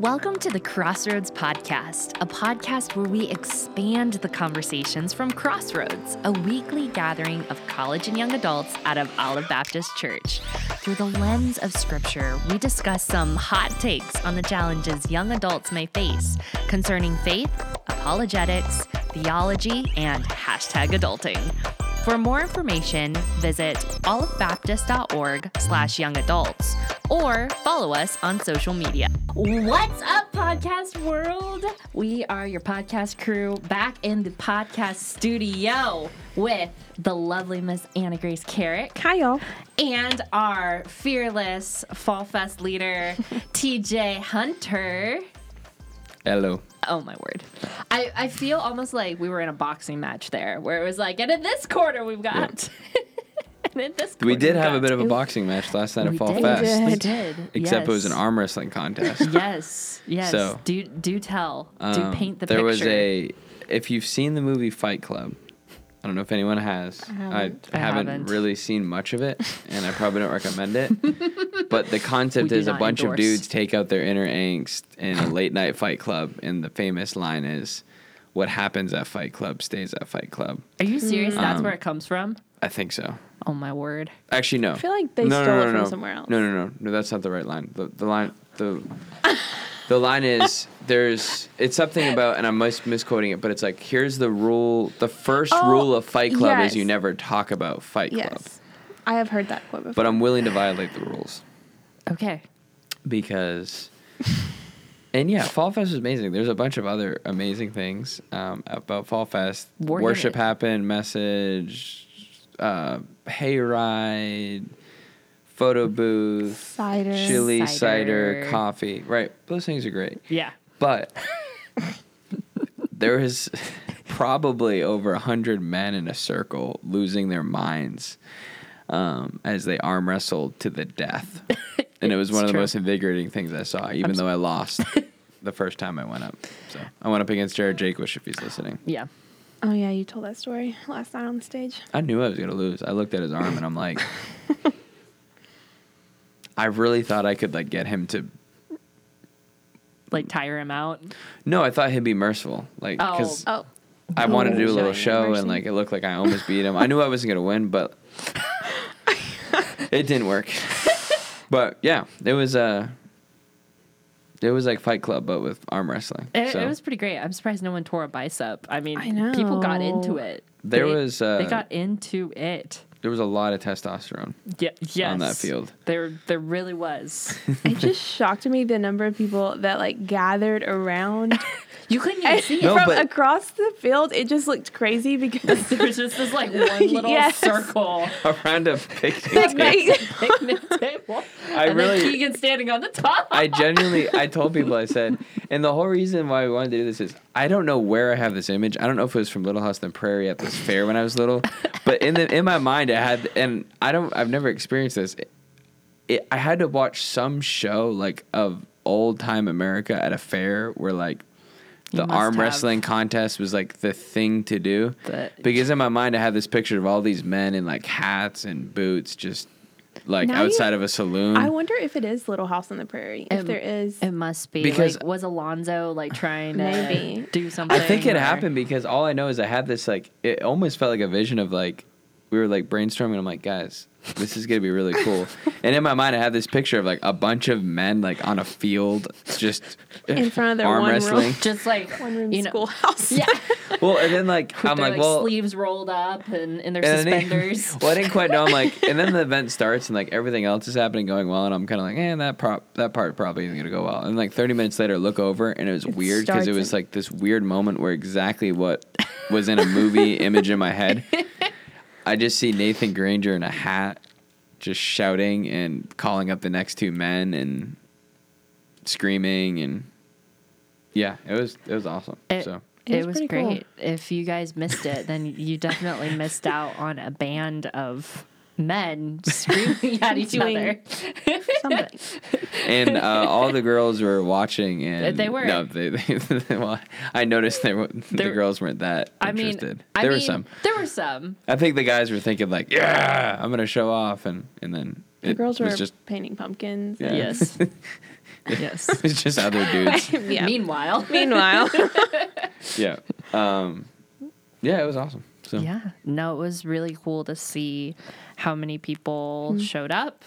Welcome to the Crossroads Podcast, a podcast where we expand the conversations from Crossroads, a weekly gathering of college and young adults out of Olive Baptist Church. Through the lens of Scripture, we discuss some hot takes on the challenges young adults may face concerning faith, apologetics, theology, and hashtag adulting. For more information, visit olivebaptist.org slash young adults or follow us on social media. What's up, podcast world? We are your podcast crew back in the podcast studio with the lovely Miss Anna Grace Carrick. Hi, y'all. And our fearless Fall Fest leader, TJ Hunter. Hello. Oh my word. I, I feel almost like we were in a boxing match there where it was like, and in this quarter we've got. and in this We did we've a bit of a boxing match last night We at Fall did. Fest. We did. Except it was an yes. arm wrestling contest. Yes. Yes. So, do do tell. do Um, paint the there picture. was a. If you've seen the movie Fight Club, I don't know if anyone has. I haven't. I haven't haven't. really seen much of it, and I probably don't recommend it. but the concept We do is a not bunch endorse. of dudes take out their inner angst in a late night Fight Club, and the famous line is, "What happens at Fight Club stays at Fight Club." Are you serious? That's Um, where it comes from? I think so. Oh my word. Actually, no. I feel like they no, stole no, it from no. somewhere else. No, no, no, no. That's not the right line. The, the line, the, the line is there's. It's something about, and I'm mis- misquoting it, but it's like here's the rule. The first Oh, rule of Fight Club yes. is you never talk about Fight Club. Yes. I have heard that quote before. But I'm willing to violate the rules Okay. because. And yeah, Fall Fest was amazing. There's a bunch of other amazing things um, about Fall Fest. Worship happened, message, uh, hayride, photo booth, Cider. chili, Cider. cider. coffee. Right, those things are great. Yeah. But there was probably over a hundred men in a circle losing their minds um, as they arm wrestled to the death, and it was one It's of the most invigorating things I saw. Even I'm though I lost the first time I went up, so I went up against Jared Jaquish if he's listening. Yeah. Oh yeah, you told that story last night on the stage. I knew I was gonna lose. I looked at his arm and I'm like, I really thought I could like get him to. Like tire him out. No, I thought he'd be merciful, like Oh. because Oh. I wanted to do a little showing show mercy. and like it looked like I almost beat him. I knew I wasn't gonna win, but it didn't work. But yeah, it was uh it was like Fight Club but with arm wrestling. It, so it was pretty great. I'm surprised no one tore a bicep. I mean, I people got into it. There They- was, uh, they got into it. there was a lot of testosterone. Yeah, yes. on that field. There, there really was. It just shocked me the number of people that like gathered around You couldn't even see it. No, from but- across the field. It just looked crazy because There was just this like one little Yes. circle Around a picnic Picnic. table. picnic table. I and really- then Keegan standing on the top. I genuinely, I told people, I said, and the whole reason why we wanted to do this is I don't know where I have this image. I don't know if it was from Little House on the Prairie at this fair when I was little, but in the in my mind, I had, and I don't, I've never experienced this. It, I had to watch some show like of old time America at a fair where like You the arm have. wrestling contest was like the thing to do. But- because in my mind, I had this picture of all these men in like hats and boots, just like Now you- outside of a saloon. I wonder if it is Little House on the Prairie. If It- there is, It must be Because- like was Almanzo like trying to Maybe. do something? I think it or- happened because all I know is I had this like it almost felt like a vision of like we were like brainstorming. I'm like, guys, this is gonna be really cool. and in my mind, I had this picture of like a bunch of men like on a field, just In front of their arm one room. wrestling. Just like one room you know, schoolhouse. Yeah, well, and then like with I'm their like, like, well, sleeves rolled up and in their and then- suspenders. well, I didn't quite know. I'm like, and then the event starts and like everything else is happening going well, and I'm kind of like, eh, that prop that part probably isn't gonna go well. And like 30 minutes later, I look over and it was It weird because it was like this weird moment where exactly what was in a movie image in my head. I just see Nathan Granger in a hat, just shouting and calling up the next two men and screaming and yeah, it was it was awesome. It, so It it was was pretty cool. great. If you guys missed it, then you definitely missed out on a band of men screaming at each Doing- other. Something. and uh, all the girls were watching, and They were. No, they, they, well, I noticed they were, the girls weren't that I mean, interested. I there mean, were some. There were some. I think the guys were thinking like, "Yeah, I'm gonna show off," and and then The it girls were was just painting pumpkins. yeah. Yes. Yes. it's just other dudes. yeah. Meanwhile. Meanwhile, yeah. Um, yeah, it was awesome. So Yeah. No, it was really cool to see how many people showed up,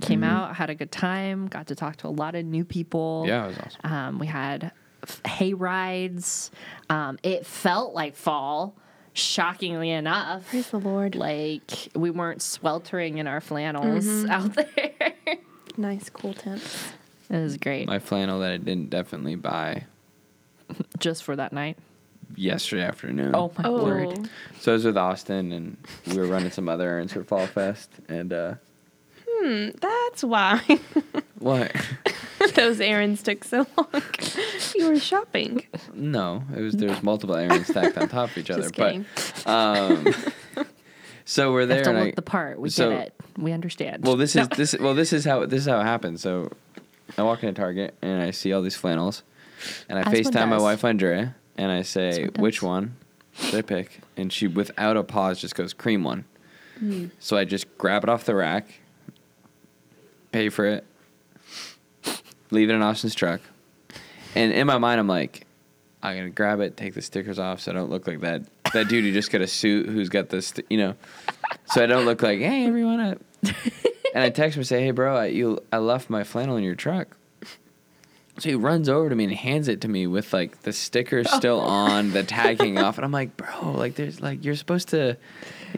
came out, had a good time, got to talk to a lot of new people. yeah, it was awesome. Um, we had hay rides. Um, it felt like fall, shockingly enough. praise the Lord. Like we weren't sweltering in our flannels out there. nice, cool tents. It was great My flannel that I didn't definitely buy just for that night. Yesterday afternoon. Oh my Oh, word! So I was with Austin and we were running some other errands for Fall Fest and uh hmm, that's why what? those errands took so long. you were shopping. no, it was there was multiple errands stacked on top of each other. Just kidding. But um so we're there have to and look I the part. We so- get it. We understand. Well, this is this well this is how this is how it happened. So I walk into Target and I see all these flannels and I As FaceTime my does. wife Andrea and I say, "Which one should I pick?" And she without a pause just goes, "Cream one." Hmm. So I just grab it off the rack, pay for it, leave it in Austin's truck. And in my mind I'm like, I'm gonna grab it, take the stickers off, so I don't look like that that dude who just got a suit who's got this, you know, so I don't look like, hey everyone. I, and I text him and say, hey bro, I, you I left my flannel in your truck. So he runs over to me and hands it to me with like the sticker oh. still on, the tagging off, and I'm like, bro, like there's like you're supposed to,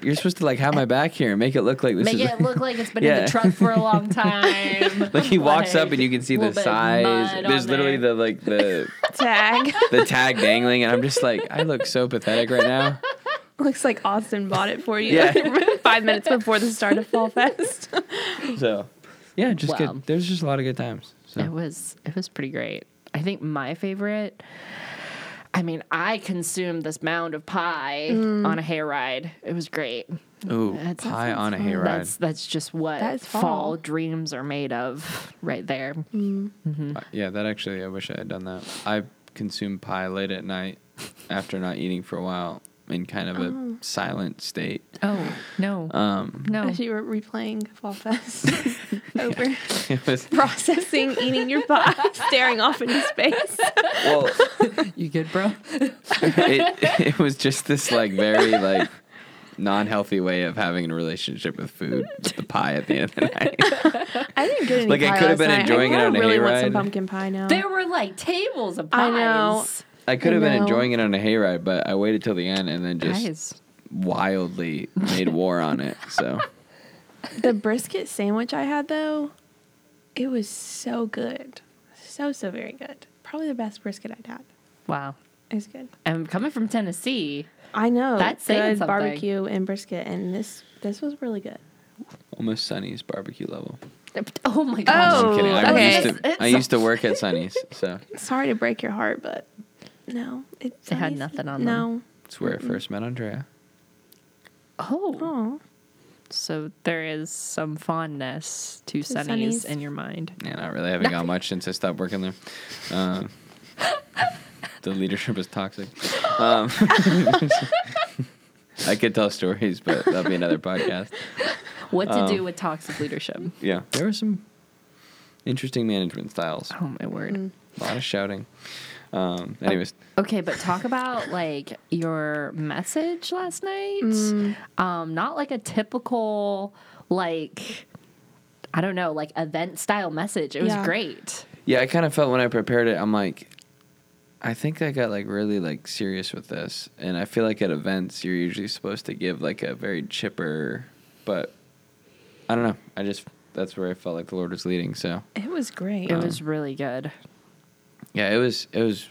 you're supposed to like have my back here and make it look like this Make is. it look like it's been in Yeah. the truck for a long time. like he walks up Like, and you can see the little bit of size. mud There's literally there. the like the Tag. the tag dangling, and I'm just like, I look so pathetic right now. Looks like Austin bought it for you. Yeah. Five minutes before the start of Fall Fest. So, yeah, just Wow. good. There's just a lot of good times. So. It was it was pretty great. I think my favorite. I mean, I consumed this mound of pie mm. on a hayride. It was great. Ooh, That's- that pie sounds on a hayride. That's that's just what That is fall. fall. dreams are made of, right there. Mm. Mm-hmm. Uh, Yeah, that actually, I wish I had done that. I consume pie late at night after not eating for a while in kind of a silent state. Oh no, Um, no! As you were replaying Fall Fest over, it was processing, eating your pie, staring off into space. well, You good, bro? it, it was just this like very like non-healthy way of having a relationship with food. The pie at the end of the night. I didn't get any Like, I could have been night. enjoying I it on a really want some pumpkin pie now. There were like tables of pies. I pies. know. I could have I been know. enjoying it on a hayride, but I waited till the end and then just Guys, wildly made war on it. So the brisket sandwich I had though, it was so good, so so very good. Probably the best brisket I'd had. wow! It was good. And coming from Tennessee, I know That's saying good something. barbecue and brisket, and this this was really good. almost Sonny's barbecue level. oh my gosh! Oh, I'm kidding. I okay. used to I used to work at Sonny's, so Sorry to break your heart, but no, it, It had nothing on them. no. it's where I first met Andrea. Oh, Oh, so there is some fondness to, To Sonny's Sonny's. in your mind. Yeah, not really. I haven't got much since I stopped working there. Um, the leadership is toxic. Um, I could tell stories, but that'll be another podcast. What to Um, do with toxic leadership? Yeah, there were some interesting management styles. Oh my word. Mm. A lot of shouting. Um, anyways, Okay, but talk about like your message last night. Mm. Um, not like a typical like I don't know, like event style message. It was Yeah. great. yeah, I kind of felt when I prepared it, I'm like, I think I got like really like serious with this, and I feel like at events you're usually supposed to give like a very chipper, but I don't know. I just that's where I felt like the Lord was leading. So it was great. It was really good. Yeah, it was it was.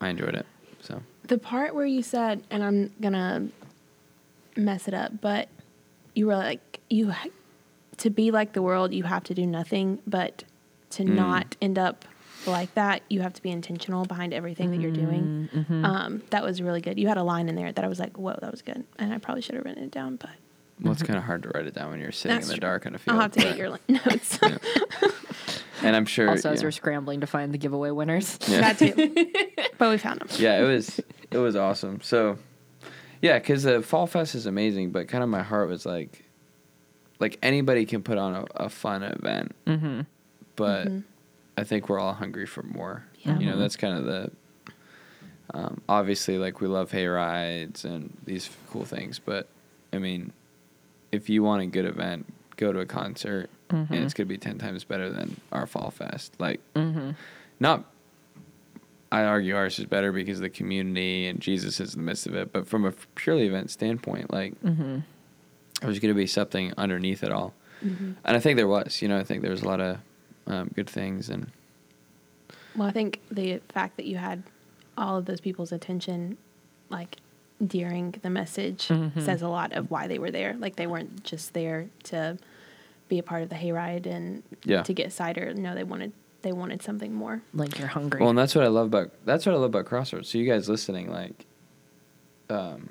I enjoyed it. So The part where you said, and I'm gonna mess it up, but you were like, you to be like the world, you have to do nothing, but to Mm. not end up like that, you have to be intentional behind everything that you're doing. Um, that was really good. You had a line in there that I was like, whoa, that was good, and I probably should have written it down, but well, it's kind of hard to write it down when you're sitting That's in the true. dark in a field. I'll have to get your li- notes. And I'm sure. Also, as yeah. we're scrambling to find the giveaway winners. Yeah. that too, but we found them. yeah, it was it was awesome. So, yeah, because the Fall Fest is amazing, but kind of my heart was like, like anybody can put on a, a fun event, Mm-hmm. but Mhm. I think we're all hungry for more. Yeah. You know, that's kind of the. Um, obviously, like we love hay rides and these cool things, but I mean, if you want a good event, go to a concert, and it's gonna be ten times better than our fall fest. Like, not. I argue ours is better because of the community and Jesus is in the midst of it. But from a purely event standpoint, like there's going to be something underneath it all, and I think there was. You know, I think there was a lot of um, good things, and Well, I think the fact that you had all of those people's attention, like during the message, Mm-hmm. says a lot of why they were there. Like they weren't just there to be a part of the hayride and Yeah. to get cider. No, they wanted they wanted something more. Like you're hungry. well, and that's what I love about that's what I love about Crossroads. So you guys listening, like, um,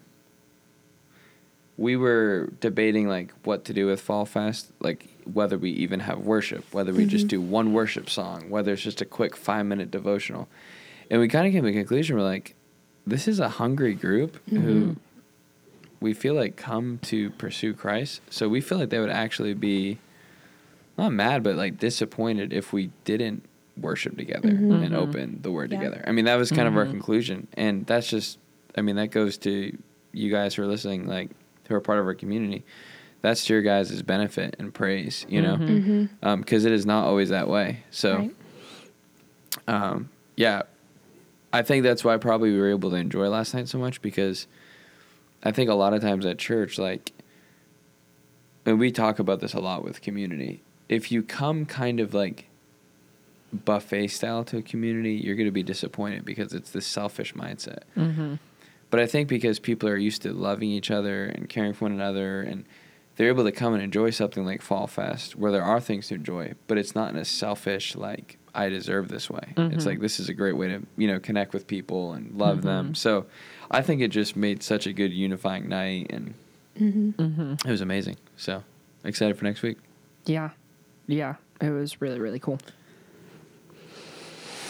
we were debating like what to do with Fall Fest, like whether we even have worship, whether we just do one worship song, whether it's just a quick five minute devotional, and we kind of came to the conclusion we're like, this is a hungry group who we feel like come to pursue Christ. So we feel like they would actually be not mad, but like disappointed if we didn't worship together mm-hmm. and mm-hmm. open the word Yeah. together. I mean, that was kind of our mm-hmm. conclusion. And that's just, I mean, that goes to you guys who are listening, like, who are part of our community. That's to your guys' benefit and praise, you know? Mm-hmm. Um, because it is not always that way. So, right? um, yeah, I think that's why probably we were able to enjoy last night so much because I think a lot of times at church, like, and we talk about this a lot with community. If you come kind of like buffet style to a community, you're going to be disappointed because it's this selfish mindset. mm-hmm. But I think because people are used to loving each other and caring for one another, and they're able to come and enjoy something like Fall Fest, where there are things to enjoy, but it's not in a selfish like I deserve this way. It's Mhm. like this is a great way to you know connect with people and love them. Mhm. So I think it just made such a good unifying night, and Mm-hmm. Mm-hmm. it was amazing. So excited for next week. Yeah. Yeah. It was really, really cool.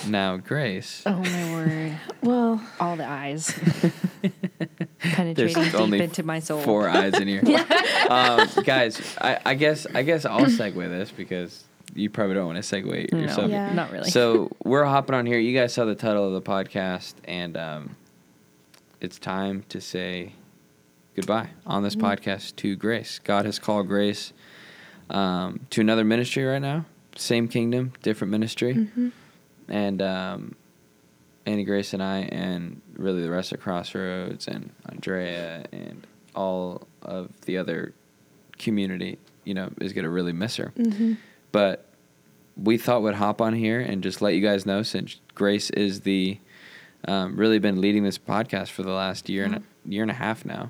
Now, Grace. Oh my word. Well, All the eyes. Penetrating deep only into my soul. four eyes in here. um, guys, I, I guess I guess I'll segue this because you probably don't want to segue No, yourself. Yeah. not really. So we're hopping on here. You guys saw the title of the podcast, and um, it's time to say goodbye on this podcast to Grace. God has called Grace um, to another ministry right now. Same kingdom, different ministry, Mm-hmm. and um, Annie Grace and I, and really the rest of Crossroads, and Andrea, and all of the other community, you know, is gonna really miss her Mm-hmm. but we thought we'd hop on here and just let you guys know since Grace is the um, really been leading this podcast for the last year and a, year and a half now.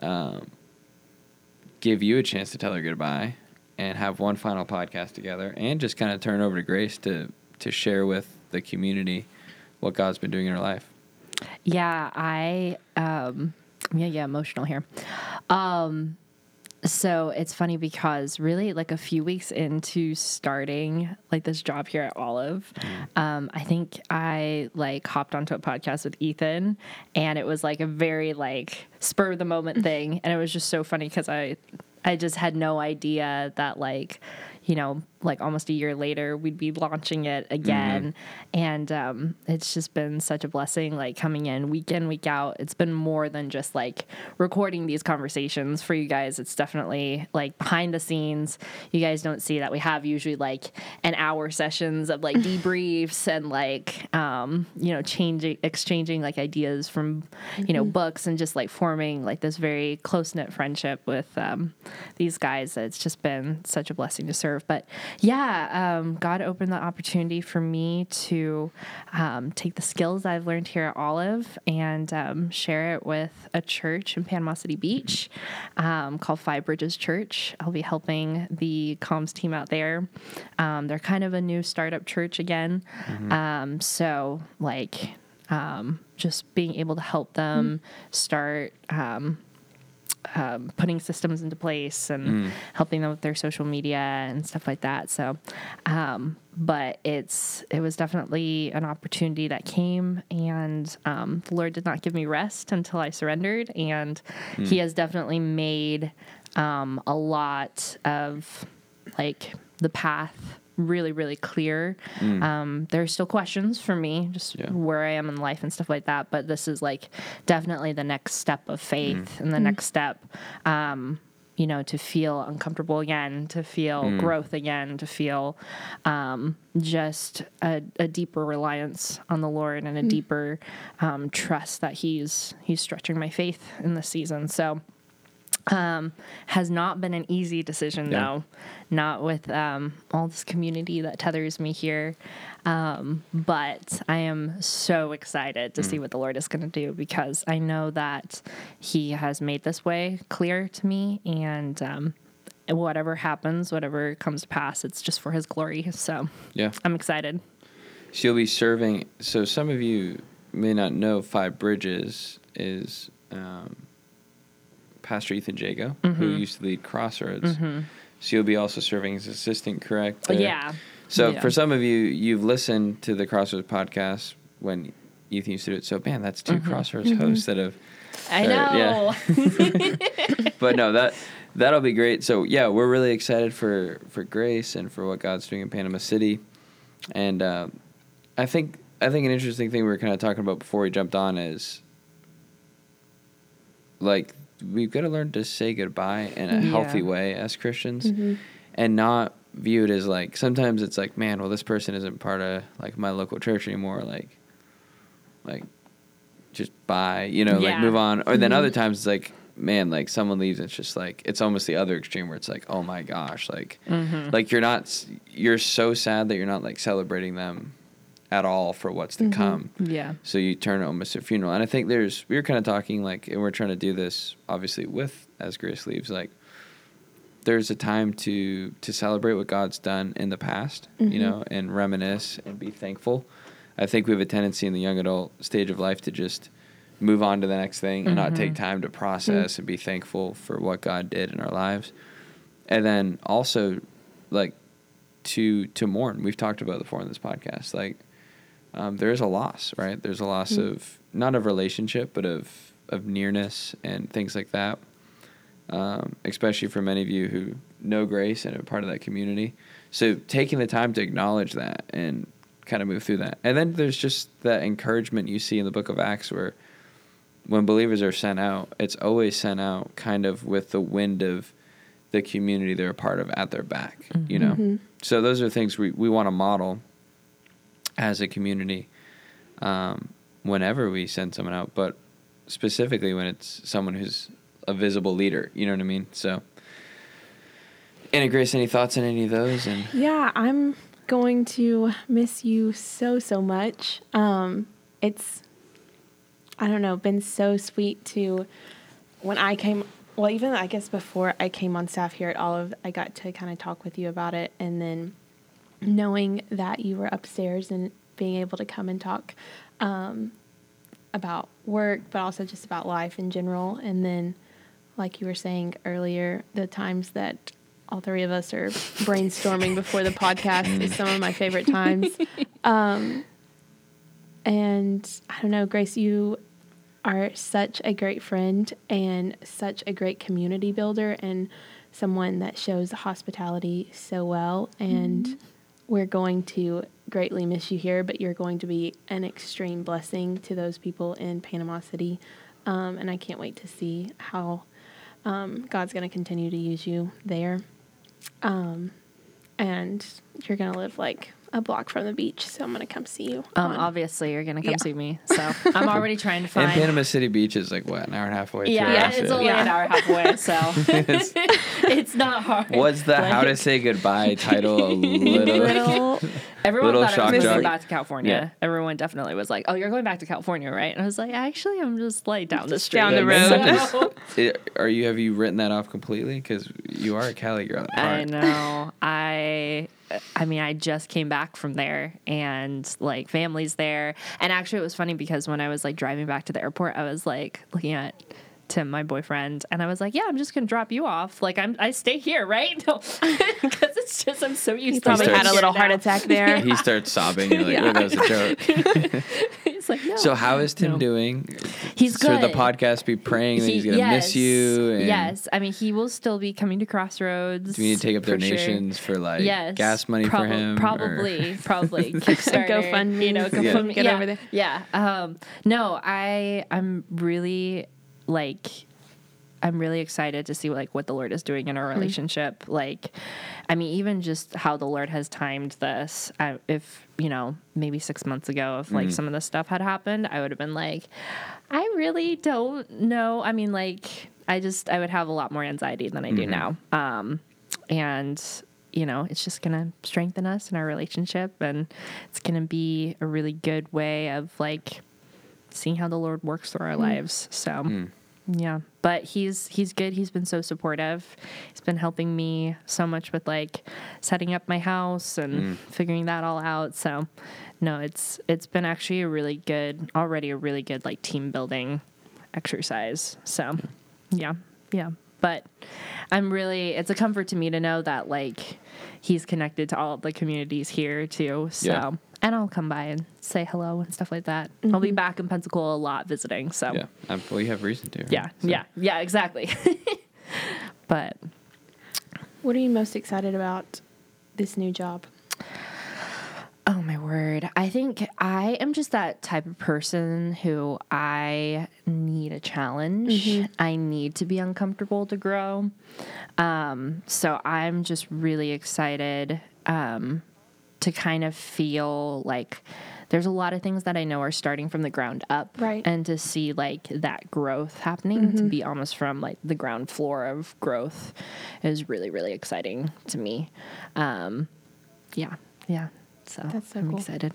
Um, give you a chance to tell her goodbye and have one final podcast together, and just kind of turn over to Grace to to share with the community what God's been doing in her life. Yeah, I um yeah, yeah, emotional here. Um so it's funny because really like a few weeks into starting like this job here at Olive, um, I think I like hopped onto a podcast with Ethan and it was like a very like spur of the moment thing. And it was just so funny because I I just had no idea that like, you know, like almost a year later we'd be launching it again. And um, it's just been such a blessing, like coming in week in, week out. It's been more than just like recording these conversations for you guys. It's definitely like behind the scenes. You guys don't see that we have usually like an hour sessions of like debriefs and like, um, you know, changing, exchanging like ideas from, you know, books and just like forming like this very close knit friendship with um, these guys. It's just been such a blessing to serve. But yeah, um, God opened the opportunity for me to um, take the skills I've learned here at Olive and um, share it with a church in Panama City Beach um, called Five Bridges Church. I'll be helping the comms team out there. Um, they're kind of a new startup church again. Um, so, like, um, just being able to help them start um, um, putting systems into place and helping them with their social media and stuff like that. So, um, but it's it was definitely an opportunity that came, and um, the Lord did not give me rest until I surrendered, and He has definitely made um, a lot of like the path really, really clear. Um, there's still questions for me, just Yeah. where I am in life and stuff like that. But this is like definitely the next step of faith and the next step. Um, you know, to feel uncomfortable again, to feel growth again, to feel um, just a, a deeper reliance on the Lord and a deeper um, trust that He's He's stretching my faith in this season. So um, has not been an easy decision Yeah. though, not with um, all this community that tethers me here. Um, but I am so excited to see what the Lord is going to do because I know that He has made this way clear to me, and um, whatever happens, whatever comes to pass, it's just for His glory. So Yeah. I'm excited. She'll be serving. So some of you may not know Five Bridges is um, Pastor Ethan Jago, who Mm-hmm. used to lead Crossroads. So you'll be also serving as assistant, correct? there? Yeah. So Yeah. for some of you, you've listened to the Crossroads podcast when Ethan used to do it. So man, that's 2 Mm-hmm. Crossroads hosts that have. I Uh, know. yeah. But no, that that'll be great. So yeah, we're really excited for for Grace and for what God's doing in Panama City, and uh, I think I think an interesting thing we were kind of talking about before we jumped on is like we've got to learn to say goodbye in a healthy way as Christians, mm-hmm. and not view it as like sometimes it's like man, well this person isn't part of like my local church anymore, like like just bye, you know, like move on. Or then mm-hmm. other times it's like, man, like someone leaves, it's just like it's almost the other extreme where it's like, oh my gosh, like mm-hmm. like you're not, you're so sad that you're not like celebrating them at all for what's to mm-hmm. come. yeah. So you turn it almost to a funeral. And I think there's we were kind of talking like, and we're trying to do this obviously with as Grace leaves, like there's a time to to celebrate what God's done in the past, you mm-hmm. know, and reminisce and be thankful. I think we have a tendency in the young adult stage of life to just move on to the next thing and not take mm-hmm. time to process and be thankful for what God did in our lives. And then also like to to mourn. We've talked about it before in this podcast. Like um, there is a loss, right? There's a loss of not of relationship, but of of nearness and things like that. Um, especially for many of you who know grace and are part of that community. So taking the time to acknowledge that and kind of move through that, and then there's just that encouragement you see in the Book of Acts where when believers are sent out, it's always sent out kind of with the wind of the community they're a part of at their back, you know? So those are things we, we want to model as a community um, whenever we send someone out, but specifically when it's someone who's a visible leader, you know what I mean? So, Anna Grace, any thoughts on any of those? And Yeah, I'm going to miss you so so much. Um, it's I don't know, been so sweet to when I came. Well, even I guess before I came on staff here at Olive, I got to kind of talk with you about it, and then knowing that you were upstairs and being able to come and talk um, about work, but also just about life in general, and then like you were saying earlier, the times that all three of us are brainstorming before the podcast is some of my favorite times. Um, and I don't know, Grace, you are such a great friend and such a great community builder and someone that shows hospitality so well. And we're going to greatly miss you here, but you're going to be an extreme blessing to those people in Panama City. Um, and I can't wait to see how um, God's going to continue to use you there. Um, and you're going to live like a block from the beach, so I'm going to come see you. Um, on- obviously, you're gonna come Yeah. see me, so I'm already trying to and find. Panama City Beach is like what an hour and a half away. yeah, yeah, it's yeah. only Yeah. an hour and a half away, so It's- it's not hard. What's the How to Say Goodbye title? A little. little Everyone little thought I shock was going back to California. Yeah. Everyone definitely was like, "Oh, you're going back to California, right?" And I was like, "Actually, I'm just like down the street down the road. So- It- are you have you written that off completely? Because you are a Cali girl. at I know. I I mean, I just came back from there and like family's there. And actually it was funny because when I was like driving back to the airport, I was like looking at Tim, my boyfriend, and I was like, "Yeah, I'm just gonna drop you off. Like, I'm I stay here, right? Because it's just I'm so used You to probably starts- had a little heart now. attack there. He starts sobbing. You're like, Yeah. "Oh, that was a joke." It's like, no. So how is Tim No. doing? He's good. Should the podcast be praying that He- he's gonna miss you? And yes, I mean he will still be coming to Crossroads. Do we need to take up for sure. donations for like yes, gas money prob- for him? or- Probably, probably Kickstarter, GoFundMe, you know, yeah. GoFundMe, Get yeah, over there. Yeah. Um, no, I I'm really like I'm really excited to see like what the Lord is doing in our mm-hmm. relationship. Like, I mean, even just how the Lord has timed this. I, if you know, maybe six months ago, if like mm-hmm. some of this stuff had happened, I would have been like, I really don't know. I mean, like, I just I would have a lot more anxiety than I do mm-hmm. now. Um, and you know, it's just gonna strengthen us in our relationship, and it's gonna be a really good way of like seeing how the Lord works through our lives. So, mm. Yeah, but he's he's good. He's been so supportive. He's been helping me so much with like setting up my house and mm. figuring that all out. So, no, it's it's been actually a really good already a really good like team building exercise. So, yeah, yeah. But I'm really it's a comfort to me to know that like he's connected to all the communities here too. So Yeah. And I'll come by and say hello and stuff like that. I'll be back in Pensacola a lot visiting. So Yeah, I, well, you have reason to. right? yeah, So- yeah, yeah, exactly. but What are you most excited about this new job? oh my word, I think I am just that type of person who I need a challenge. I need to be uncomfortable to grow. Um, so I'm just really excited um, to kind of feel like there's a lot of things that I know are starting from the ground up, Right. And to see like that growth happening, to be almost from like the ground floor of growth, is really really exciting to me. Um, yeah, yeah. So, That's so I'm cool. excited.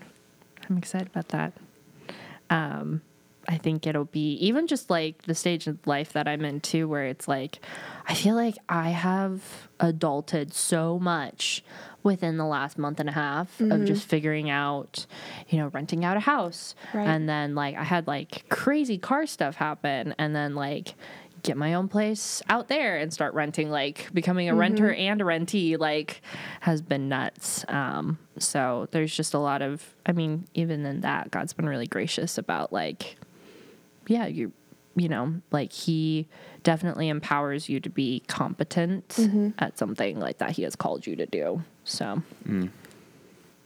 I'm excited about that. Um, I think it'll be even just like the stage of life that I'm in too, where it's like, I feel like I have adulted so much within the last month and a half of just figuring out, you know, renting out a house. Right. And then like I had like crazy car stuff happen and then like get my own place out there and start renting like becoming a renter and a rentee like has been nuts um so there's just a lot of i mean even in that god's been really gracious about like yeah you you know like he definitely empowers you to be competent at something like that he has called you to do so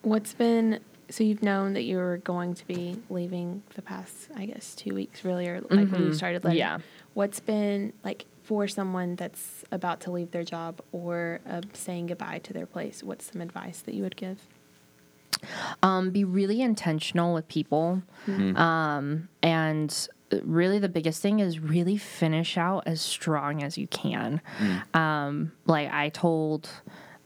What's been so you've known that you were going to be leaving the past, I guess, two weeks really, or like when you started letting. Yeah. What's been like for someone that's about to leave their job or uh, saying goodbye to their place? What's some advice that you would give? um, be really intentional with people. Um, and really, the biggest thing is really finish out as strong as you can. Um, like I told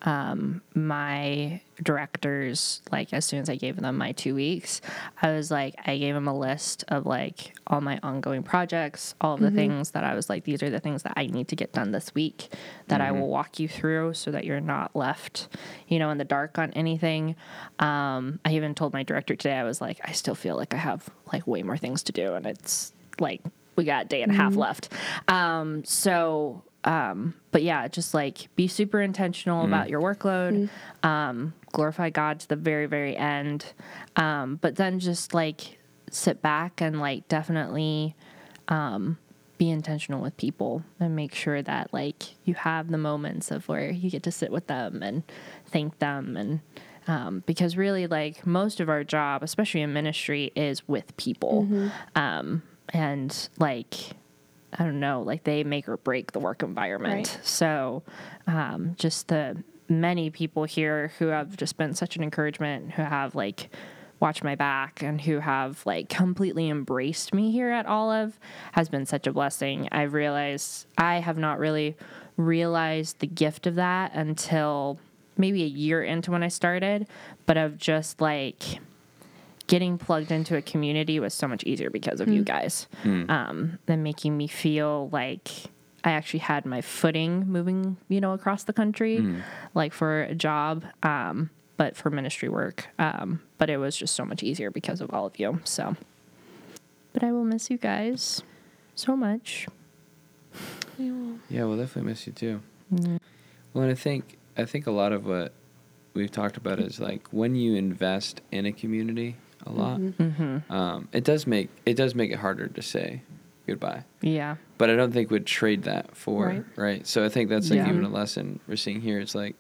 um, my directors, like as soon as I gave them my two weeks, I was like, I gave them a list of like all my ongoing projects, all of the things that I was like, these are the things that I need to get done this week that I will walk you through so that you're not left, you know, in the dark on anything. Um, I even told my director today, I was like, I still feel like I have like way more things to do and it's like, we got a day and a half left. Um, so, um, but yeah, just like be super intentional about your workload, um, glorify God to the very, very end. Um, but then just like sit back and like definitely, um, be intentional with people and make sure that like you have the moments of where you get to sit with them and thank them and um, because really like most of our job especially in ministry is with people. Um, and like i don't know like they make or break the work environment Right. so um, just the many people here who have just been such an encouragement who have like watched my back and who have like completely embraced me here at Olive has been such a blessing. I've realized I have not really realized the gift of that until maybe a year into when I started, but of just like getting plugged into a community was so much easier because of you guys. Um, and making me feel like I actually had my footing moving, you know, across the country, like for a job, um, but for ministry work. Um, but it was just so much easier because of all of you. So, but I will miss you guys so much. Yeah, we'll definitely miss you too. Well, and I think I think a lot of what we've talked about is like when you invest in a community, a lot. Mm-hmm. Um, it does make it does make it harder to say goodbye. Yeah. But I don't think we'd trade that for right. Right. So I think that's like Yeah. even a lesson we're seeing here. It's like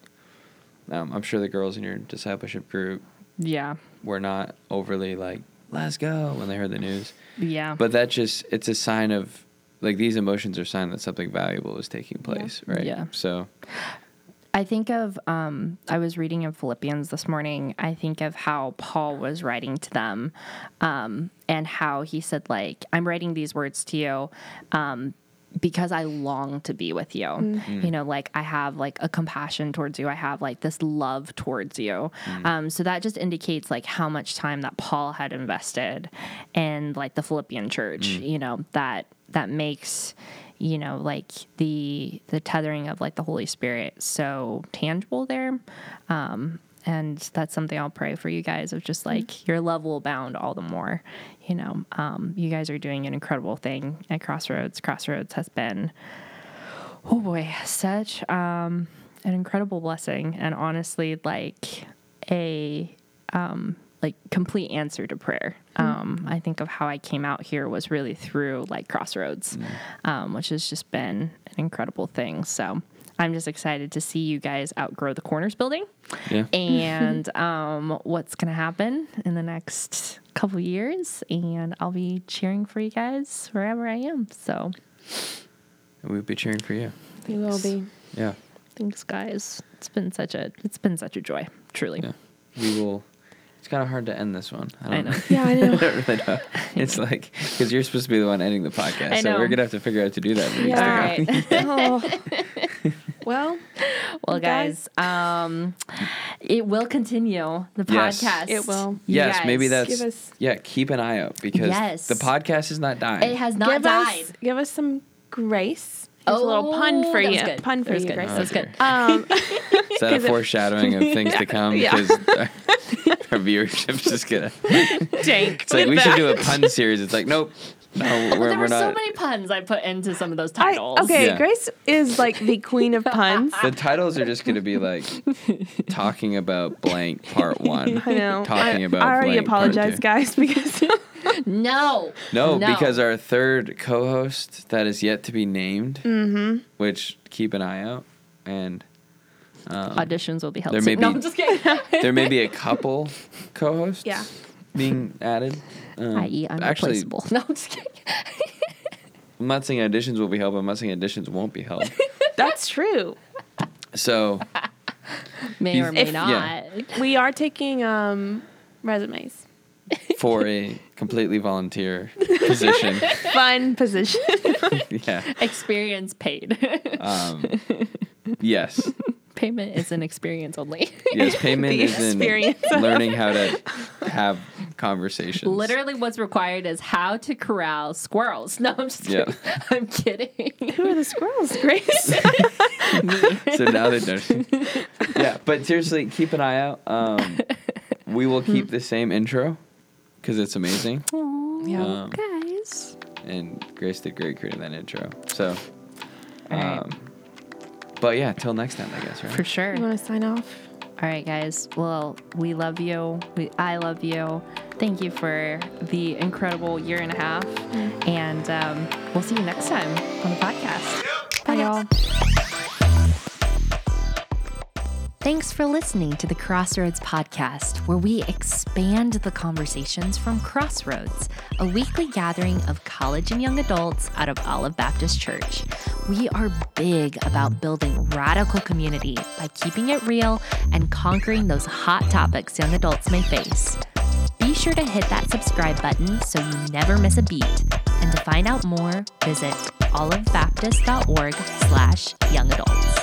um, I'm sure the girls in your discipleship group Yeah. were not overly like let's go when they heard the news. Yeah. But that just it's a sign of like these emotions are a sign that something valuable is taking place, right? Yeah. So I think of um, I was reading in Philippians this morning. I think of how Paul was writing to them, um, and how he said, "Like I'm writing these words to you." Um, because I long to be with you. You know, like I have like a compassion towards you. I have like this love towards you. Um, so that just indicates like how much time that Paul had invested in like the Philippian church, you know, that that makes you know like the the tethering of like the holy spirit so tangible there. Um and that's something i'll pray for you guys of just like your love will abound all the more you know. Um you guys are doing an incredible thing at crossroads. Crossroads has been oh boy such um an incredible blessing and honestly like a um like complete answer to prayer um i think of how i came out here was really through like crossroads um which has just been an incredible thing so i'm just excited to see you guys outgrow the corners building yeah. and um, what's going to happen in the next couple years. And I'll be cheering for you guys wherever I am. So we'll be cheering for you. We will be. Yeah. thanks, guys. It's been such a it's been such a joy, truly. Yeah. We will it's kind of hard to end this one. I don't know. Yeah, I know. I don't really know. It's like because you're supposed to be the one ending the podcast, I so know. we're gonna have to figure out how to do that. Yeah. All right. oh. Well, well, Guys. guys, um, it will continue the Yes. podcast. It will. You Yes, maybe guys. that's Give us- yeah. Keep an eye out because Yes. the podcast is not dying. It has not give died. us give us some grace. Here's a little pun for Oh, that you. was good. Pun for That was you, good. Grace. That was good. Um, is that a 'cause it- foreshadowing of things to come? Yeah. Because our, our viewership's just gonna. Jank. It's like we should do a pun series. It's like nope, no, Well, we're, there we're were so many puns I put into some of those I, titles. okay, Yeah. Grace is like the queen of puns. the titles are just gonna be like talking about blank part one. I know. Talking I, about. I already blank part apologize, two. guys, because No. No, because our third co-host that is yet to be named, Mm-hmm. which keep an eye out, and um, auditions will be held there soon. may no, be- I'm just kidding. there may be a couple co-hosts Yeah. being added. Um, i.e., actually, unreplaceable. no, I'm just kidding. I'm not saying auditions will be held, but I'm not saying auditions won't be held. that's true. So May You- or may If- not. yeah. We are taking um, resumes. for a completely volunteer position, Fun position. yeah, Experience paid. um, yes, Payment is an experience only. yes, payment The is in experience. learning how to have conversations. Literally, what's required is how to corral squirrels. No, I'm just Yeah. kidding. I'm kidding. Who are the squirrels, Grace? so now they know. yeah, but seriously, keep an eye out. Um, we will keep the same intro because it's amazing, Aw, Yeah. Um, guys. and Grace did great creating that intro. So, All right. um, but yeah, till next time, I guess. Right? For sure. you want to sign off? All right, guys. Well, we love you. We, I love you. Thank you for the incredible year and a half. And um, we'll see you next time on the podcast. Bye, y'all. Thanks for listening to the Crossroads Podcast, where we expand the conversations from Crossroads, a weekly gathering of college and young adults out of Olive Baptist Church. We are big about building radical community by keeping it real and conquering those hot topics young adults may face. Be sure to hit that subscribe button so you never miss a beat. And to find out more, visit olivebaptist.org slash young adults.